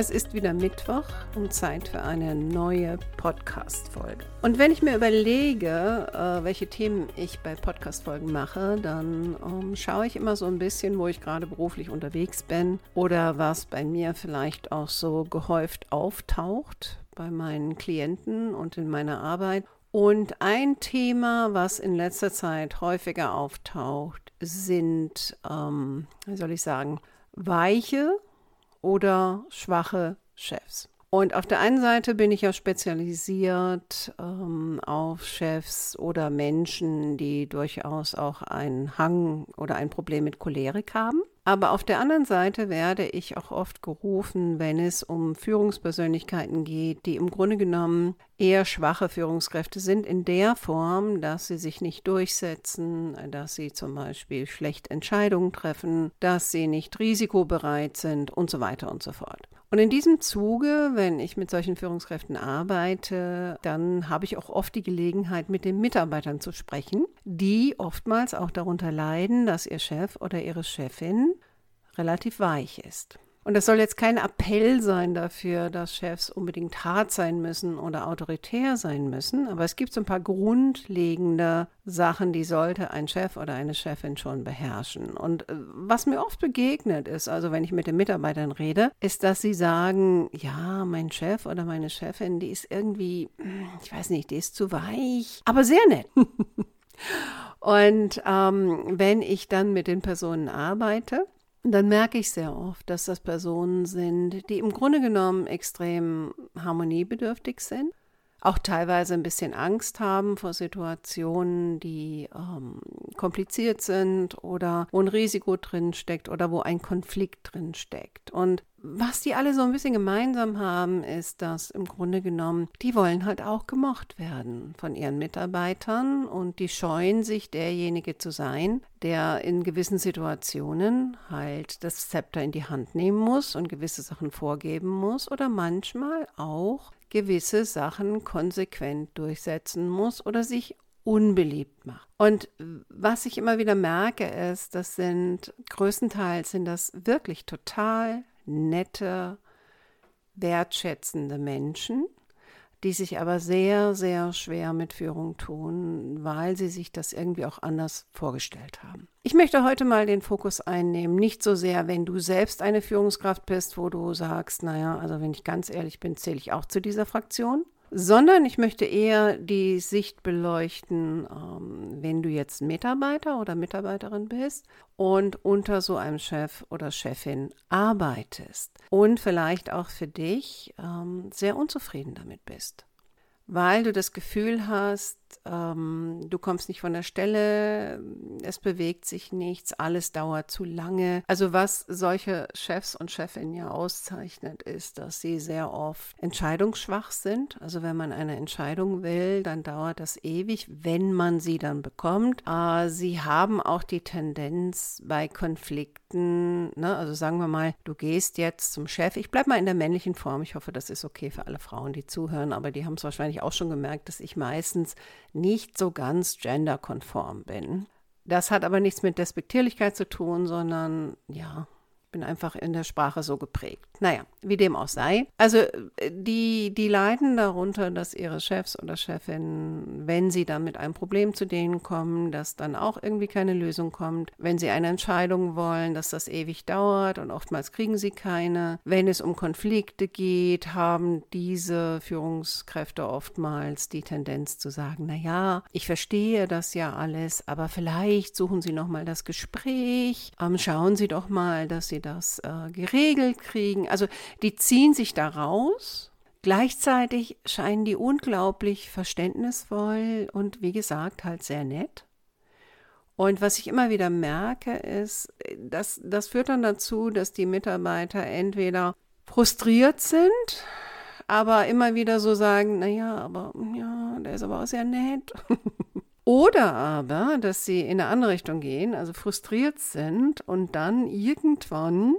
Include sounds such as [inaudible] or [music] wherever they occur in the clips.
Es ist wieder Mittwoch und Zeit für eine neue Podcast-Folge. Und wenn ich mir überlege, äh, welche Themen ich bei Podcast-Folgen mache, dann ähm, schaue ich immer so ein bisschen, wo ich gerade beruflich unterwegs bin oder was bei mir vielleicht auch so gehäuft auftaucht bei meinen Klienten und in meiner Arbeit. Und ein Thema, was in letzter Zeit häufiger auftaucht, sind, ähm, wie soll ich sagen, weiche oder schwache Chefs. Und auf der einen Seite bin ich ja spezialisiert ähm, auf Chefs oder Menschen, die durchaus auch einen Hang oder ein Problem mit Cholerik haben. Aber auf der anderen Seite werde ich auch oft gerufen, wenn es um Führungspersönlichkeiten geht, die im Grunde genommen eher schwache Führungskräfte sind, in der Form, dass sie sich nicht durchsetzen, dass sie zum Beispiel schlecht Entscheidungen treffen, dass sie nicht risikobereit sind und so weiter und so fort. Und in diesem Zuge, wenn ich mit solchen Führungskräften arbeite, dann habe ich auch oft die Gelegenheit, mit den Mitarbeitern zu sprechen, die oftmals auch darunter leiden, dass ihr Chef oder ihre Chefin relativ weich ist. Und das soll jetzt kein Appell sein dafür, dass Chefs unbedingt hart sein müssen oder autoritär sein müssen, aber es gibt so ein paar grundlegende Sachen, die sollte ein Chef oder eine Chefin schon beherrschen. Und äh, was mir oft begegnet ist, also wenn ich mit den Mitarbeitern rede, ist, dass sie sagen, ja, mein Chef oder meine Chefin, die ist irgendwie, ich weiß nicht, die ist zu weich, aber sehr nett. [laughs] Und ähm, wenn ich dann mit den Personen arbeite, und dann merke ich sehr oft, dass das Personen sind, die im Grunde genommen extrem harmoniebedürftig sind, auch teilweise ein bisschen Angst haben vor Situationen, die ähm, kompliziert sind oder wo ein Risiko drin steckt oder wo ein Konflikt drin steckt. Und was die alle so ein bisschen gemeinsam haben, ist, dass im Grunde genommen, die wollen halt auch gemocht werden von ihren Mitarbeitern und die scheuen sich, derjenige zu sein, der in gewissen Situationen halt das Zepter in die Hand nehmen muss und gewisse Sachen vorgeben muss oder manchmal auch gewisse Sachen konsequent durchsetzen muss oder sich unbeliebt macht. Und was ich immer wieder merke, ist, das sind größtenteils sind das wirklich total nette, wertschätzende Menschen, die sich aber sehr, sehr schwer mit Führung tun, weil sie sich das irgendwie auch anders vorgestellt haben. Ich möchte heute mal den Fokus einnehmen, nicht so sehr, wenn du selbst eine Führungskraft bist, wo du sagst, naja, also wenn ich ganz ehrlich bin, zähle ich auch zu dieser Fraktion, sondern ich möchte eher die Sicht beleuchten, ähm, wenn du jetzt Mitarbeiter oder Mitarbeiterin bist und unter so einem Chef oder Chefin arbeitest und vielleicht auch für dich ähm, sehr unzufrieden damit bist, weil du das Gefühl hast, ähm, du kommst nicht von der Stelle, es bewegt sich nichts, alles dauert zu lange. Also was solche Chefs und Chefinnen ja auszeichnet, ist, dass sie sehr oft entscheidungsschwach sind. Also wenn man eine Entscheidung will, dann dauert das ewig, wenn man sie dann bekommt. Äh, sie haben auch die Tendenz bei Konflikten, ne, also sagen wir mal, du gehst jetzt zum Chef, ich bleibe mal in der männlichen Form, ich hoffe, das ist okay für alle Frauen, die zuhören, aber die haben es wahrscheinlich auch schon gemerkt, dass ich meistens nicht so ganz genderkonform bin. Das hat aber nichts mit Despektierlichkeit zu tun, sondern ja, bin einfach in der Sprache so geprägt. Naja, wie dem auch sei. Also äh, die, die leiden darunter, dass ihre Chefs oder Chefinnen, wenn sie dann mit einem Problem zu denen kommen, dass dann auch irgendwie keine Lösung kommt. Wenn sie eine Entscheidung wollen, dass das ewig dauert und oftmals kriegen sie keine. Wenn es um Konflikte geht, haben diese Führungskräfte oftmals die Tendenz zu sagen, na ja, ich verstehe das ja alles, aber vielleicht suchen Sie noch mal das Gespräch. Ähm, schauen Sie doch mal, dass Sie das äh, geregelt kriegen. Also die ziehen sich da raus. Gleichzeitig scheinen die unglaublich verständnisvoll und wie gesagt halt sehr nett. Und was ich immer wieder merke, ist, dass das führt dann dazu, dass die Mitarbeiter entweder frustriert sind, aber immer wieder so sagen, naja, aber ja, der ist aber auch sehr nett. [laughs] Oder aber, dass sie in eine andere Richtung gehen, also frustriert sind und dann irgendwann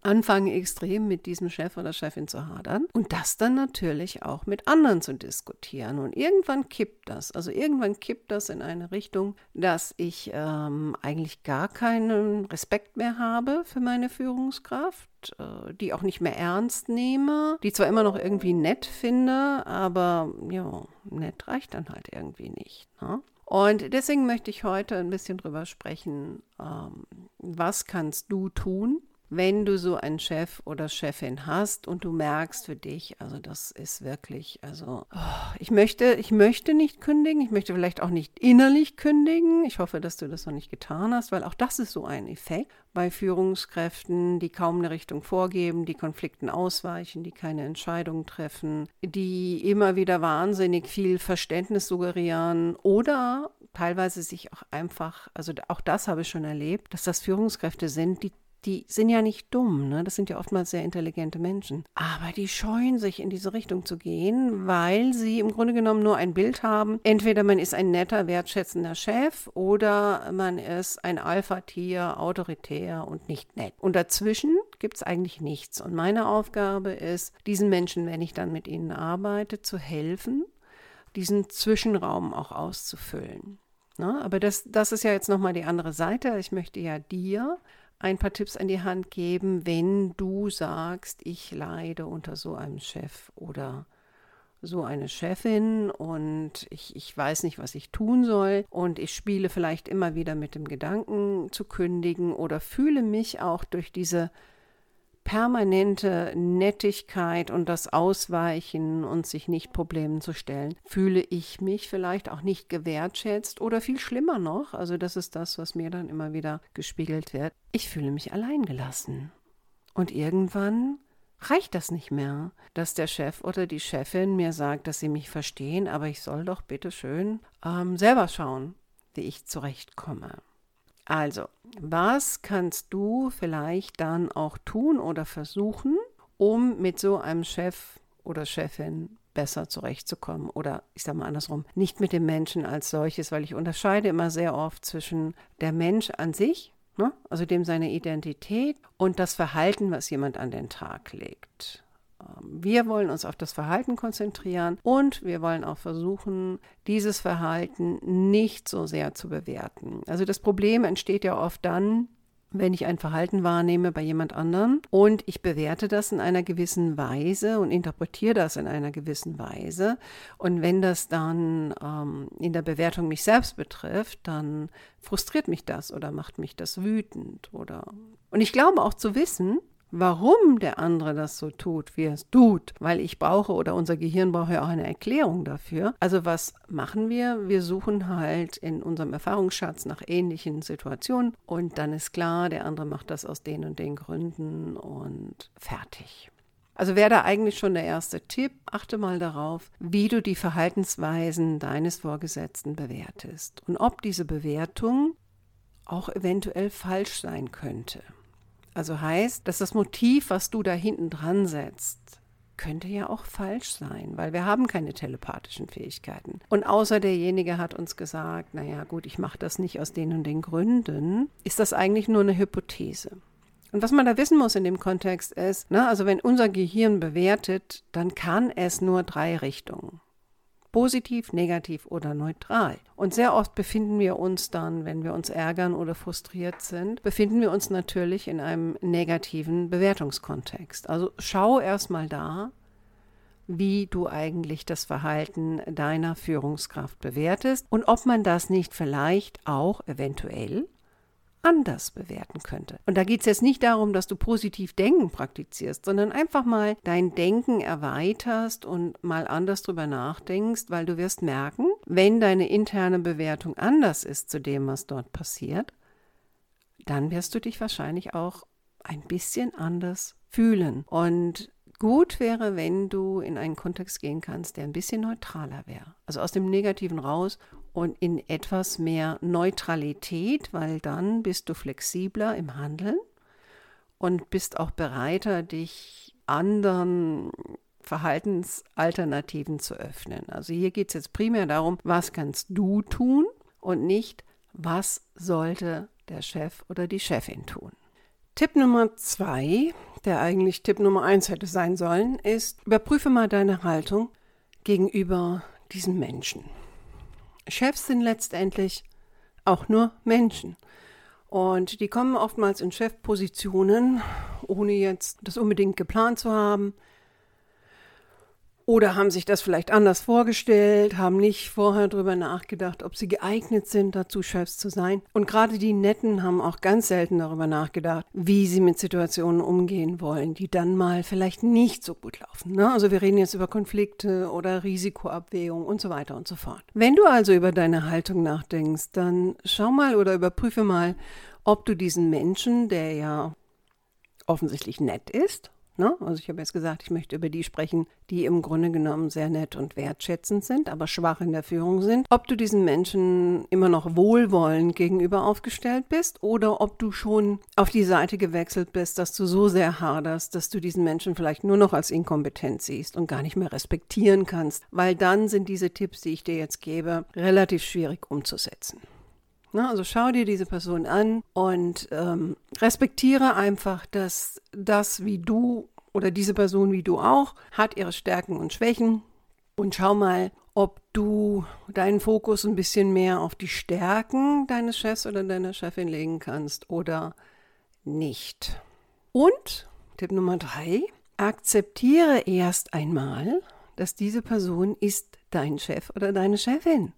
anfangen extrem mit diesem Chef oder Chefin zu hadern und das dann natürlich auch mit anderen zu diskutieren. Und irgendwann kippt das. Also irgendwann kippt das in eine Richtung, dass ich ähm, eigentlich gar keinen Respekt mehr habe für meine Führungskraft, äh, die auch nicht mehr ernst nehme, die zwar immer noch irgendwie nett finde, aber ja, nett reicht dann halt irgendwie nicht. Ne? Und deswegen möchte ich heute ein bisschen drüber sprechen, ähm, was kannst du tun, wenn du so einen Chef oder Chefin hast und du merkst für dich, also das ist wirklich, also oh, ich möchte, ich möchte nicht kündigen, ich möchte vielleicht auch nicht innerlich kündigen. Ich hoffe, dass du das noch nicht getan hast, weil auch das ist so ein Effekt bei Führungskräften, die kaum eine Richtung vorgeben, die Konflikten ausweichen, die keine Entscheidungen treffen, die immer wieder wahnsinnig viel Verständnis suggerieren oder teilweise sich auch einfach, also auch das habe ich schon erlebt, dass das Führungskräfte sind, die die sind ja nicht dumm, ne? das sind ja oftmals sehr intelligente Menschen. Aber die scheuen sich in diese Richtung zu gehen, weil sie im Grunde genommen nur ein Bild haben. Entweder man ist ein netter, wertschätzender Chef oder man ist ein Alpha-Tier, autoritär und nicht nett. Und dazwischen gibt es eigentlich nichts. Und meine Aufgabe ist, diesen Menschen, wenn ich dann mit ihnen arbeite, zu helfen, diesen Zwischenraum auch auszufüllen. Ne? Aber das, das ist ja jetzt nochmal die andere Seite. Ich möchte ja dir ein paar Tipps an die Hand geben, wenn du sagst, ich leide unter so einem Chef oder so eine Chefin und ich, ich weiß nicht, was ich tun soll und ich spiele vielleicht immer wieder mit dem Gedanken zu kündigen oder fühle mich auch durch diese permanente Nettigkeit und das Ausweichen und sich nicht Problemen zu stellen, fühle ich mich vielleicht auch nicht gewertschätzt oder viel schlimmer noch, also das ist das, was mir dann immer wieder gespiegelt wird, ich fühle mich alleingelassen. Und irgendwann reicht das nicht mehr, dass der Chef oder die Chefin mir sagt, dass sie mich verstehen, aber ich soll doch bitte schön ähm, selber schauen, wie ich zurechtkomme. Also, was kannst du vielleicht dann auch tun oder versuchen, um mit so einem Chef oder Chefin besser zurechtzukommen oder ich sage mal andersrum, nicht mit dem Menschen als solches, weil ich unterscheide immer sehr oft zwischen der Mensch an sich, ne, also dem seine Identität und das Verhalten, was jemand an den Tag legt. Ähm, wir wollen uns auf das Verhalten konzentrieren und wir wollen auch versuchen, dieses Verhalten nicht so sehr zu bewerten. Also das Problem entsteht ja oft dann, wenn ich ein Verhalten wahrnehme bei jemand anderem und ich bewerte das in einer gewissen Weise und interpretiere das in einer gewissen Weise. Und wenn das dann ähm, in der Bewertung mich selbst betrifft, dann frustriert mich das oder macht mich das wütend oder. Und ich glaube auch zu wissen, warum der andere das so tut, wie er es tut, weil ich brauche oder unser Gehirn braucht ja auch eine Erklärung dafür. Also was machen wir? Wir suchen halt in unserem Erfahrungsschatz nach ähnlichen Situationen und dann ist klar, der andere macht das aus den und den Gründen und fertig. Also wäre da eigentlich schon der erste Tipp, achte mal darauf, wie du die Verhaltensweisen deines Vorgesetzten bewertest und ob diese Bewertung auch eventuell falsch sein könnte. Also heißt, dass das Motiv, was du da hinten dran setzt, könnte ja auch falsch sein, weil wir haben keine telepathischen Fähigkeiten. Und außer derjenige hat uns gesagt, naja gut, ich mache das nicht aus den und den Gründen, ist das eigentlich nur eine Hypothese. Und was man da wissen muss in dem Kontext ist, ne, also wenn unser Gehirn bewertet, dann kann es nur drei Richtungen positiv, negativ oder neutral. Und sehr oft befinden wir uns dann, wenn wir uns ärgern oder frustriert sind, befinden wir uns natürlich in einem negativen Bewertungskontext. Also schau erstmal da, wie du eigentlich das Verhalten deiner Führungskraft bewertest und ob man das nicht vielleicht auch eventuell anders bewerten könnte. Und da geht es jetzt nicht darum, dass du positiv Denken praktizierst, sondern einfach mal dein Denken erweiterst und mal anders drüber nachdenkst, weil du wirst merken, wenn deine interne Bewertung anders ist zu dem, was dort passiert, dann wirst du dich wahrscheinlich auch ein bisschen anders fühlen. Und Gut wäre, wenn du in einen Kontext gehen kannst, der ein bisschen neutraler wäre. Also aus dem Negativen raus und in etwas mehr Neutralität, weil dann bist du flexibler im Handeln und bist auch bereiter, dich anderen Verhaltensalternativen zu öffnen. Also hier geht es jetzt primär darum, was kannst du tun und nicht, was sollte der Chef oder die Chefin tun. Tipp Nummer zwei, der eigentlich Tipp Nummer eins hätte sein sollen, ist, überprüfe mal deine Haltung gegenüber diesen Menschen. Chefs sind letztendlich auch nur Menschen. Und die kommen oftmals in Chefpositionen, ohne jetzt das unbedingt geplant zu haben, oder haben sich das vielleicht anders vorgestellt, haben nicht vorher darüber nachgedacht, ob sie geeignet sind, dazu Chefs zu sein. Und gerade die Netten haben auch ganz selten darüber nachgedacht, wie sie mit Situationen umgehen wollen, die dann mal vielleicht nicht so gut laufen. Ne? Also wir reden jetzt über Konflikte oder Risikoabwägung und so weiter und so fort. Wenn du also über deine Haltung nachdenkst, dann schau mal oder überprüfe mal, ob du diesen Menschen, der ja offensichtlich nett ist Ne? Also ich habe jetzt gesagt, ich möchte über die sprechen, die im Grunde genommen sehr nett und wertschätzend sind, aber schwach in der Führung sind. Ob du diesen Menschen immer noch wohlwollend gegenüber aufgestellt bist oder ob du schon auf die Seite gewechselt bist, dass du so sehr haderst, dass du diesen Menschen vielleicht nur noch als inkompetent siehst und gar nicht mehr respektieren kannst, weil dann sind diese Tipps, die ich dir jetzt gebe, relativ schwierig umzusetzen. Ne, also schau dir diese Person an und ähm, respektiere einfach, dass das, wie du oder diese Person, wie du auch, hat ihre Stärken und Schwächen. Und schau mal, ob du deinen Fokus ein bisschen mehr auf die Stärken deines Chefs oder deiner Chefin legen kannst oder nicht. Und Tipp Nummer drei, akzeptiere erst einmal, dass diese Person ist dein Chef oder deine Chefin.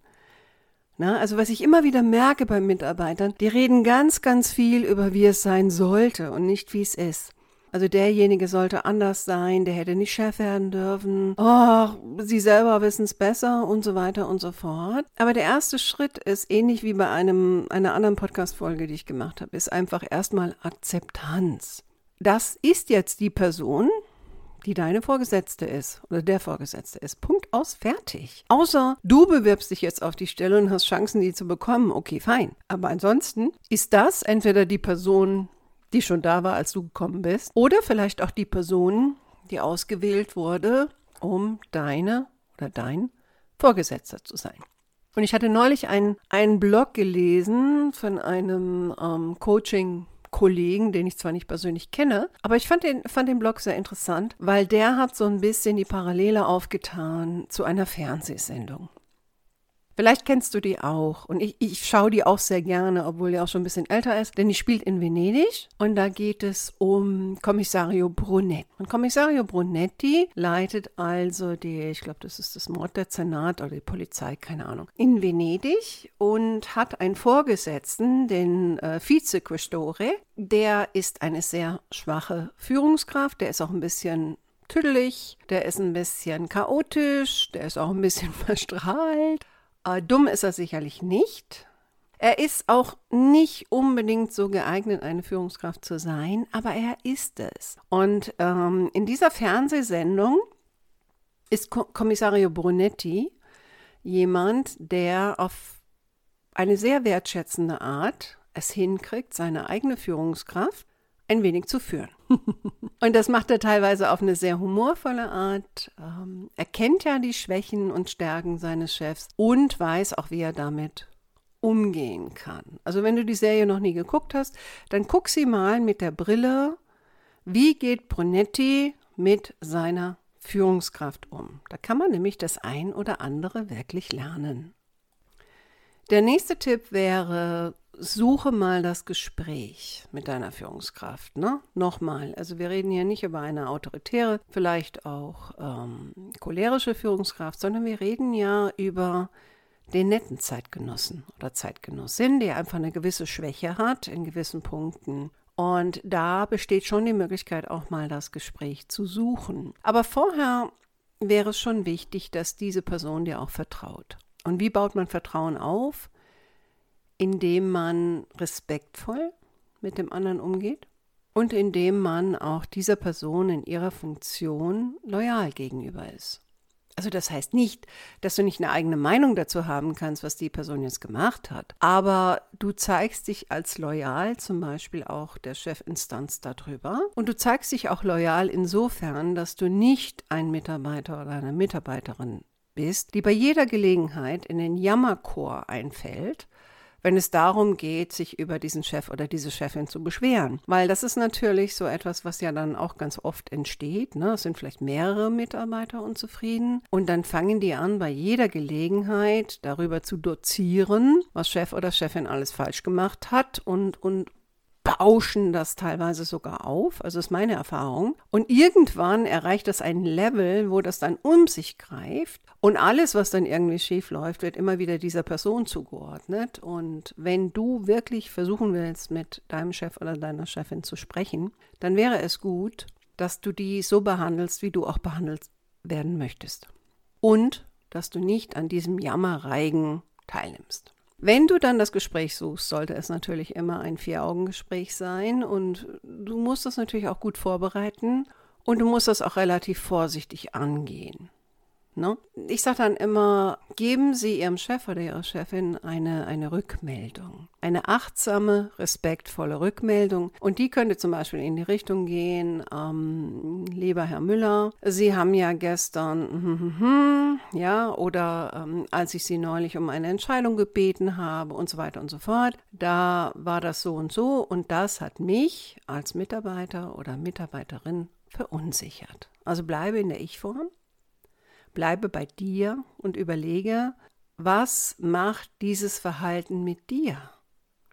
Na, also was ich immer wieder merke bei Mitarbeitern, die reden ganz, ganz viel über, wie es sein sollte und nicht, wie es ist. Also derjenige sollte anders sein, der hätte nicht Chef werden dürfen. Oh, sie selber wissen es besser und so weiter und so fort. Aber der erste Schritt ist ähnlich wie bei einem einer anderen Podcast-Folge, die ich gemacht habe, ist einfach erstmal Akzeptanz. Das ist jetzt die Person, die deine Vorgesetzte ist oder der Vorgesetzte ist. Punkt aus, fertig. Außer du bewirbst dich jetzt auf die Stelle und hast Chancen, die zu bekommen. Okay, fein. Aber ansonsten ist das entweder die Person, die schon da war, als du gekommen bist, oder vielleicht auch die Person, die ausgewählt wurde, um deine oder dein Vorgesetzter zu sein. Und ich hatte neulich einen, einen Blog gelesen von einem ähm, Coaching Kollegen, den ich zwar nicht persönlich kenne, aber ich fand den, fand den Blog sehr interessant, weil der hat so ein bisschen die Parallele aufgetan zu einer Fernsehsendung. Vielleicht kennst du die auch. Und ich, ich schaue die auch sehr gerne, obwohl die auch schon ein bisschen älter ist. Denn die spielt in Venedig und da geht es um Kommissario Brunetti. Und Kommissario Brunetti leitet also die, ich glaube, das ist das Morddezernat oder die Polizei, keine Ahnung, in Venedig und hat einen Vorgesetzten, den äh, Vizequestore. Der ist eine sehr schwache Führungskraft. Der ist auch ein bisschen tüdelig, der ist ein bisschen chaotisch, der ist auch ein bisschen [laughs] verstrahlt. Äh, dumm ist er sicherlich nicht. Er ist auch nicht unbedingt so geeignet, eine Führungskraft zu sein, aber er ist es. Und ähm, in dieser Fernsehsendung ist Kommissario Brunetti jemand, der auf eine sehr wertschätzende Art es hinkriegt, seine eigene Führungskraft ein wenig zu führen. [laughs] und das macht er teilweise auf eine sehr humorvolle Art. Ähm, er kennt ja die Schwächen und Stärken seines Chefs und weiß auch, wie er damit umgehen kann. Also wenn du die Serie noch nie geguckt hast, dann guck sie mal mit der Brille, wie geht Brunetti mit seiner Führungskraft um. Da kann man nämlich das ein oder andere wirklich lernen. Der nächste Tipp wäre, suche mal das Gespräch mit deiner Führungskraft. Ne? Nochmal, also wir reden hier nicht über eine autoritäre, vielleicht auch ähm, cholerische Führungskraft, sondern wir reden ja über den netten Zeitgenossen oder Zeitgenossin, der einfach eine gewisse Schwäche hat in gewissen Punkten. Und da besteht schon die Möglichkeit, auch mal das Gespräch zu suchen. Aber vorher wäre es schon wichtig, dass diese Person dir auch vertraut. Und wie baut man Vertrauen auf? Indem man respektvoll mit dem anderen umgeht und indem man auch dieser Person in ihrer Funktion loyal gegenüber ist. Also das heißt nicht, dass du nicht eine eigene Meinung dazu haben kannst, was die Person jetzt gemacht hat. Aber du zeigst dich als loyal zum Beispiel auch der Chefinstanz darüber. Und du zeigst dich auch loyal insofern, dass du nicht ein Mitarbeiter oder eine Mitarbeiterin bist, die bei jeder Gelegenheit in den Jammerchor einfällt wenn es darum geht, sich über diesen Chef oder diese Chefin zu beschweren. Weil das ist natürlich so etwas, was ja dann auch ganz oft entsteht. Ne? Es sind vielleicht mehrere Mitarbeiter unzufrieden und dann fangen die an, bei jeder Gelegenheit darüber zu dozieren, was Chef oder Chefin alles falsch gemacht hat und, und bauschen das teilweise sogar auf, also ist meine Erfahrung. Und irgendwann erreicht das ein Level, wo das dann um sich greift und alles, was dann irgendwie schief läuft, wird immer wieder dieser Person zugeordnet. Und wenn du wirklich versuchen willst, mit deinem Chef oder deiner Chefin zu sprechen, dann wäre es gut, dass du die so behandelst, wie du auch behandelt werden möchtest. Und dass du nicht an diesem Jammerreigen teilnimmst. Wenn du dann das Gespräch suchst, sollte es natürlich immer ein Vier-Augen-Gespräch sein und du musst das natürlich auch gut vorbereiten und du musst das auch relativ vorsichtig angehen. Ne? Ich sage dann immer, geben Sie Ihrem Chef oder Ihrer Chefin eine, eine Rückmeldung. Eine achtsame, respektvolle Rückmeldung. Und die könnte zum Beispiel in die Richtung gehen, ähm, lieber Herr Müller, Sie haben ja gestern, hm, hm, hm, ja, oder ähm, als ich Sie neulich um eine Entscheidung gebeten habe und so weiter und so fort, da war das so und so und das hat mich als Mitarbeiter oder Mitarbeiterin verunsichert. Also bleibe in der Ich-Form bleibe bei dir und überlege, was macht dieses Verhalten mit dir?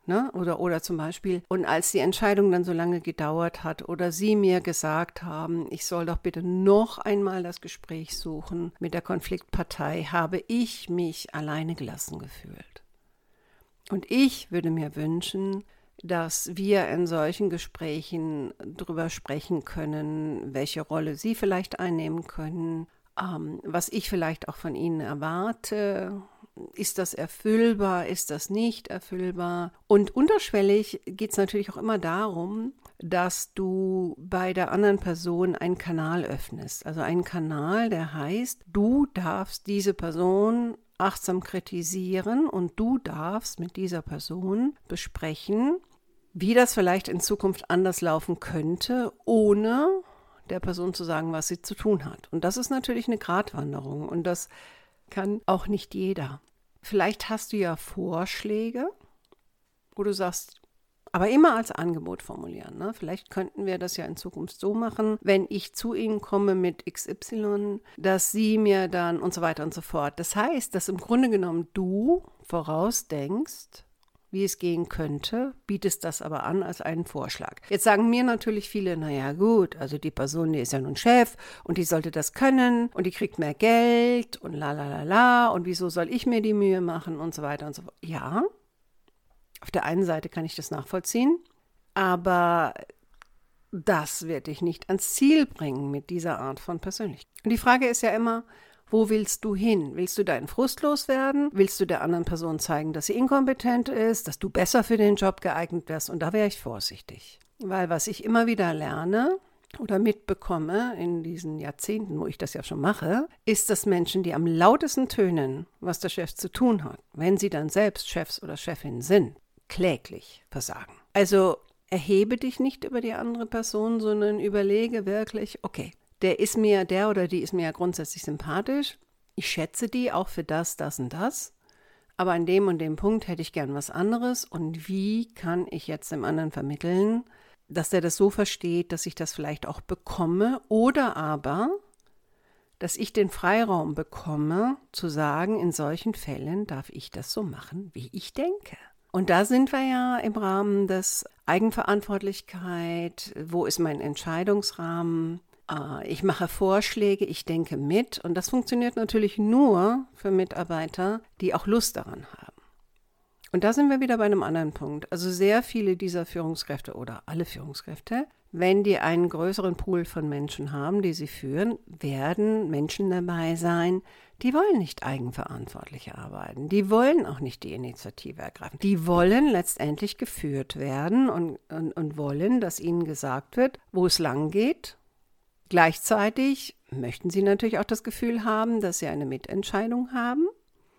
Ne? Oder, oder zum Beispiel, und als die Entscheidung dann so lange gedauert hat oder sie mir gesagt haben, ich soll doch bitte noch einmal das Gespräch suchen mit der Konfliktpartei, habe ich mich alleine gelassen gefühlt. Und ich würde mir wünschen, dass wir in solchen Gesprächen darüber sprechen können, welche Rolle Sie vielleicht einnehmen können, ähm, was ich vielleicht auch von ihnen erwarte. Ist das erfüllbar? Ist das nicht erfüllbar? Und unterschwellig geht es natürlich auch immer darum, dass du bei der anderen Person einen Kanal öffnest. Also einen Kanal, der heißt, du darfst diese Person achtsam kritisieren und du darfst mit dieser Person besprechen, wie das vielleicht in Zukunft anders laufen könnte, ohne der Person zu sagen, was sie zu tun hat. Und das ist natürlich eine Gratwanderung und das kann auch nicht jeder. Vielleicht hast du ja Vorschläge, wo du sagst, aber immer als Angebot formulieren. Ne? Vielleicht könnten wir das ja in Zukunft so machen, wenn ich zu Ihnen komme mit XY, dass Sie mir dann und so weiter und so fort. Das heißt, dass im Grunde genommen du vorausdenkst, wie es gehen könnte, bietest das aber an als einen Vorschlag. Jetzt sagen mir natürlich viele, naja gut, also die Person, die ist ja nun Chef und die sollte das können und die kriegt mehr Geld und la la la la und wieso soll ich mir die Mühe machen und so weiter und so fort. Ja, auf der einen Seite kann ich das nachvollziehen, aber das wird dich nicht ans Ziel bringen mit dieser Art von Persönlichkeit. Und die Frage ist ja immer, wo willst du hin? Willst du deinen Frust loswerden? Willst du der anderen Person zeigen, dass sie inkompetent ist, dass du besser für den Job geeignet wärst? Und da wäre ich vorsichtig. Weil was ich immer wieder lerne, oder mitbekomme in diesen Jahrzehnten, wo ich das ja schon mache, ist, dass Menschen, die am lautesten tönen, was der Chef zu tun hat, wenn sie dann selbst Chefs oder Chefin sind, kläglich versagen. Also erhebe dich nicht über die andere Person, sondern überlege wirklich, okay, der ist mir, der oder die ist mir ja grundsätzlich sympathisch. Ich schätze die auch für das, das und das. Aber an dem und dem Punkt hätte ich gern was anderes. Und wie kann ich jetzt dem anderen vermitteln, dass der das so versteht, dass ich das vielleicht auch bekomme oder aber, dass ich den Freiraum bekomme, zu sagen, in solchen Fällen darf ich das so machen, wie ich denke. Und da sind wir ja im Rahmen des Eigenverantwortlichkeit, wo ist mein Entscheidungsrahmen, Ah, ich mache Vorschläge, ich denke mit und das funktioniert natürlich nur für Mitarbeiter, die auch Lust daran haben. Und da sind wir wieder bei einem anderen Punkt. Also sehr viele dieser Führungskräfte oder alle Führungskräfte, wenn die einen größeren Pool von Menschen haben, die sie führen, werden Menschen dabei sein, die wollen nicht eigenverantwortlich arbeiten. Die wollen auch nicht die Initiative ergreifen. Die wollen letztendlich geführt werden und, und, und wollen, dass ihnen gesagt wird, wo es lang geht Gleichzeitig möchten Sie natürlich auch das Gefühl haben, dass Sie eine Mitentscheidung haben.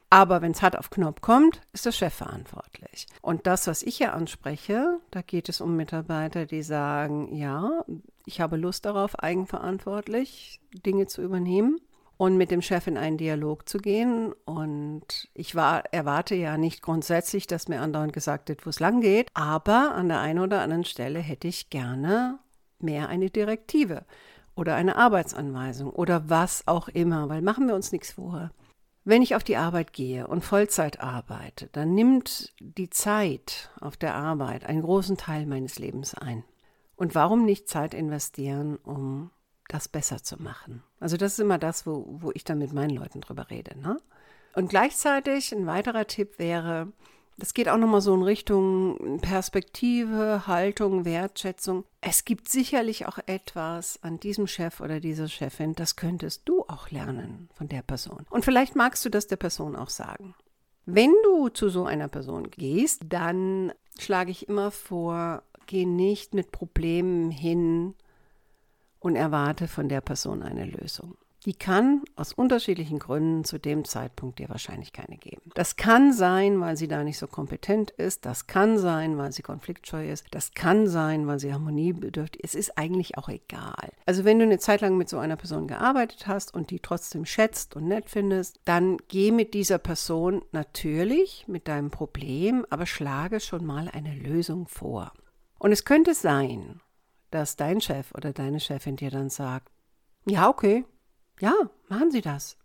Aber wenn es hart auf Knopf kommt, ist der Chef verantwortlich. Und das, was ich hier anspreche, da geht es um Mitarbeiter, die sagen, ja, ich habe Lust darauf, eigenverantwortlich Dinge zu übernehmen und mit dem Chef in einen Dialog zu gehen. Und ich war, erwarte ja nicht grundsätzlich, dass mir andauernd gesagt wird, wo es lang geht, aber an der einen oder anderen Stelle hätte ich gerne mehr eine Direktive oder eine Arbeitsanweisung oder was auch immer, weil machen wir uns nichts vor. Wenn ich auf die Arbeit gehe und Vollzeit arbeite, dann nimmt die Zeit auf der Arbeit einen großen Teil meines Lebens ein. Und warum nicht Zeit investieren, um das besser zu machen? Also das ist immer das, wo, wo ich dann mit meinen Leuten drüber rede. Ne? Und gleichzeitig ein weiterer Tipp wäre, das geht auch nochmal so in Richtung Perspektive, Haltung, Wertschätzung. Es gibt sicherlich auch etwas an diesem Chef oder dieser Chefin, das könntest du auch lernen von der Person. Und vielleicht magst du das der Person auch sagen. Wenn du zu so einer Person gehst, dann schlage ich immer vor, geh nicht mit Problemen hin und erwarte von der Person eine Lösung. Die kann aus unterschiedlichen Gründen zu dem Zeitpunkt dir wahrscheinlich keine geben. Das kann sein, weil sie da nicht so kompetent ist. Das kann sein, weil sie konfliktscheu ist. Das kann sein, weil sie harmoniebedürftig ist. Es ist eigentlich auch egal. Also wenn du eine Zeit lang mit so einer Person gearbeitet hast und die trotzdem schätzt und nett findest, dann geh mit dieser Person natürlich mit deinem Problem, aber schlage schon mal eine Lösung vor. Und es könnte sein, dass dein Chef oder deine Chefin dir dann sagt, ja, okay, ja, machen Sie das.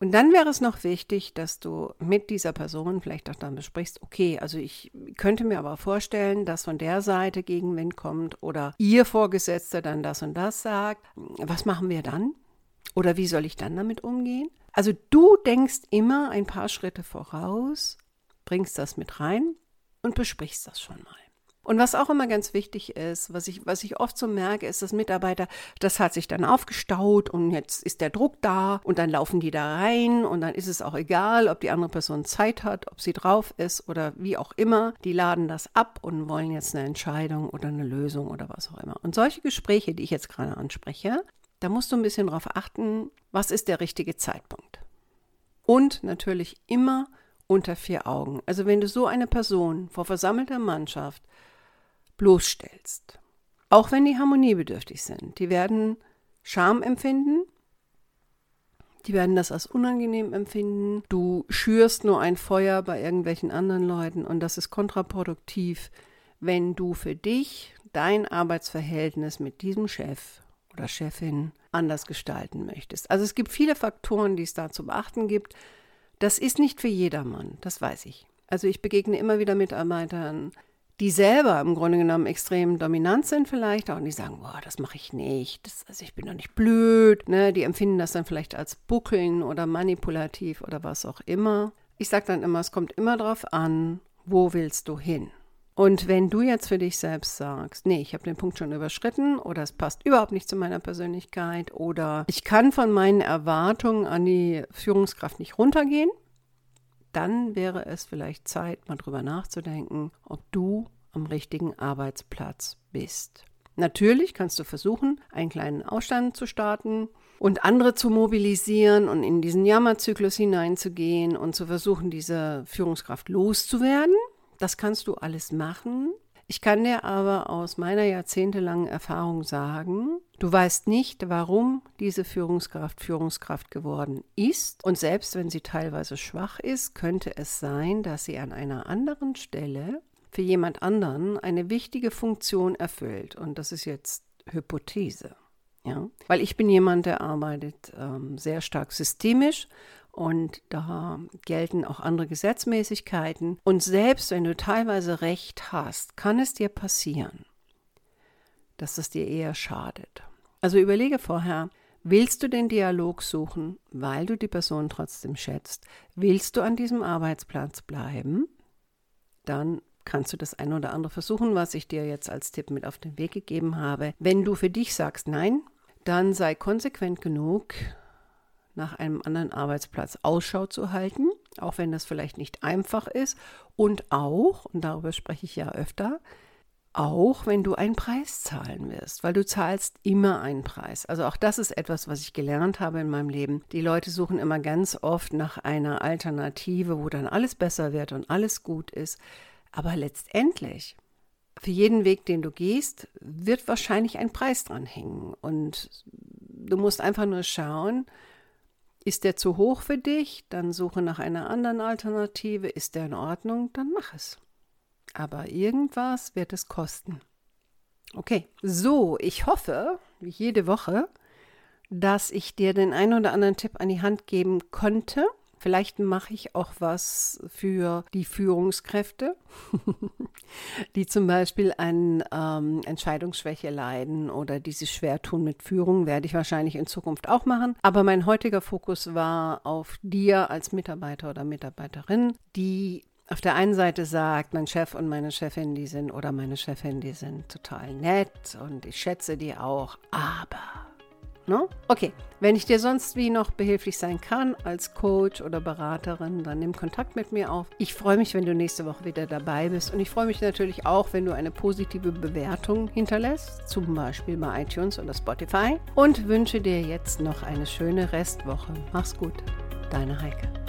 Und dann wäre es noch wichtig, dass du mit dieser Person vielleicht auch dann besprichst, okay, also ich könnte mir aber vorstellen, dass von der Seite Gegenwind kommt oder ihr Vorgesetzter dann das und das sagt. Was machen wir dann? Oder wie soll ich dann damit umgehen? Also du denkst immer ein paar Schritte voraus, bringst das mit rein und besprichst das schon mal. Und was auch immer ganz wichtig ist, was ich, was ich oft so merke, ist, dass Mitarbeiter, das hat sich dann aufgestaut und jetzt ist der Druck da und dann laufen die da rein und dann ist es auch egal, ob die andere Person Zeit hat, ob sie drauf ist oder wie auch immer. Die laden das ab und wollen jetzt eine Entscheidung oder eine Lösung oder was auch immer. Und solche Gespräche, die ich jetzt gerade anspreche, da musst du ein bisschen drauf achten, was ist der richtige Zeitpunkt. Und natürlich immer unter vier Augen. Also wenn du so eine Person vor versammelter Mannschaft bloßstellst. Auch wenn die harmoniebedürftig sind. Die werden Scham empfinden. Die werden das als unangenehm empfinden. Du schürst nur ein Feuer bei irgendwelchen anderen Leuten und das ist kontraproduktiv, wenn du für dich dein Arbeitsverhältnis mit diesem Chef oder Chefin anders gestalten möchtest. Also es gibt viele Faktoren, die es da zu beachten gibt. Das ist nicht für jedermann, das weiß ich. Also ich begegne immer wieder Mitarbeitern, die selber im Grunde genommen extrem dominant sind vielleicht auch und die sagen, boah, das mache ich nicht, das, also ich bin doch nicht blöd, ne? die empfinden das dann vielleicht als Buckeln oder manipulativ oder was auch immer. Ich sage dann immer, es kommt immer darauf an, wo willst du hin? Und wenn du jetzt für dich selbst sagst, nee, ich habe den Punkt schon überschritten oder es passt überhaupt nicht zu meiner Persönlichkeit oder ich kann von meinen Erwartungen an die Führungskraft nicht runtergehen, dann wäre es vielleicht Zeit, mal drüber nachzudenken, ob du am richtigen Arbeitsplatz bist. Natürlich kannst du versuchen, einen kleinen Ausstand zu starten und andere zu mobilisieren und in diesen Jammerzyklus hineinzugehen und zu versuchen, diese Führungskraft loszuwerden. Das kannst du alles machen. Ich kann dir aber aus meiner jahrzehntelangen Erfahrung sagen, du weißt nicht, warum diese Führungskraft Führungskraft geworden ist. Und selbst wenn sie teilweise schwach ist, könnte es sein, dass sie an einer anderen Stelle für jemand anderen eine wichtige Funktion erfüllt. Und das ist jetzt Hypothese. Ja? Weil ich bin jemand, der arbeitet ähm, sehr stark systemisch und da gelten auch andere Gesetzmäßigkeiten. Und selbst wenn du teilweise Recht hast, kann es dir passieren, dass es dir eher schadet. Also überlege vorher, willst du den Dialog suchen, weil du die Person trotzdem schätzt? Willst du an diesem Arbeitsplatz bleiben? Dann kannst du das eine oder andere versuchen, was ich dir jetzt als Tipp mit auf den Weg gegeben habe. Wenn du für dich sagst nein, dann sei konsequent genug, nach einem anderen Arbeitsplatz Ausschau zu halten, auch wenn das vielleicht nicht einfach ist. Und auch, und darüber spreche ich ja öfter, auch wenn du einen Preis zahlen wirst, weil du zahlst immer einen Preis. Also auch das ist etwas, was ich gelernt habe in meinem Leben. Die Leute suchen immer ganz oft nach einer Alternative, wo dann alles besser wird und alles gut ist. Aber letztendlich, für jeden Weg, den du gehst, wird wahrscheinlich ein Preis dran hängen. Und du musst einfach nur schauen, ist der zu hoch für dich? Dann suche nach einer anderen Alternative. Ist der in Ordnung? Dann mach es. Aber irgendwas wird es kosten. Okay, so, ich hoffe, wie jede Woche, dass ich dir den einen oder anderen Tipp an die Hand geben konnte. Vielleicht mache ich auch was für die Führungskräfte, [laughs] die zum Beispiel an ähm, Entscheidungsschwäche leiden oder die sich schwer tun mit Führung, werde ich wahrscheinlich in Zukunft auch machen. Aber mein heutiger Fokus war auf dir als Mitarbeiter oder Mitarbeiterin, die auf der einen Seite sagt, mein Chef und meine Chefin, die sind, oder meine Chefin, die sind total nett und ich schätze die auch, aber. No? Okay, wenn ich dir sonst wie noch behilflich sein kann als Coach oder Beraterin, dann nimm Kontakt mit mir auf. Ich freue mich, wenn du nächste Woche wieder dabei bist und ich freue mich natürlich auch, wenn du eine positive Bewertung hinterlässt, zum Beispiel bei iTunes oder Spotify und wünsche dir jetzt noch eine schöne Restwoche. Mach's gut, deine Heike.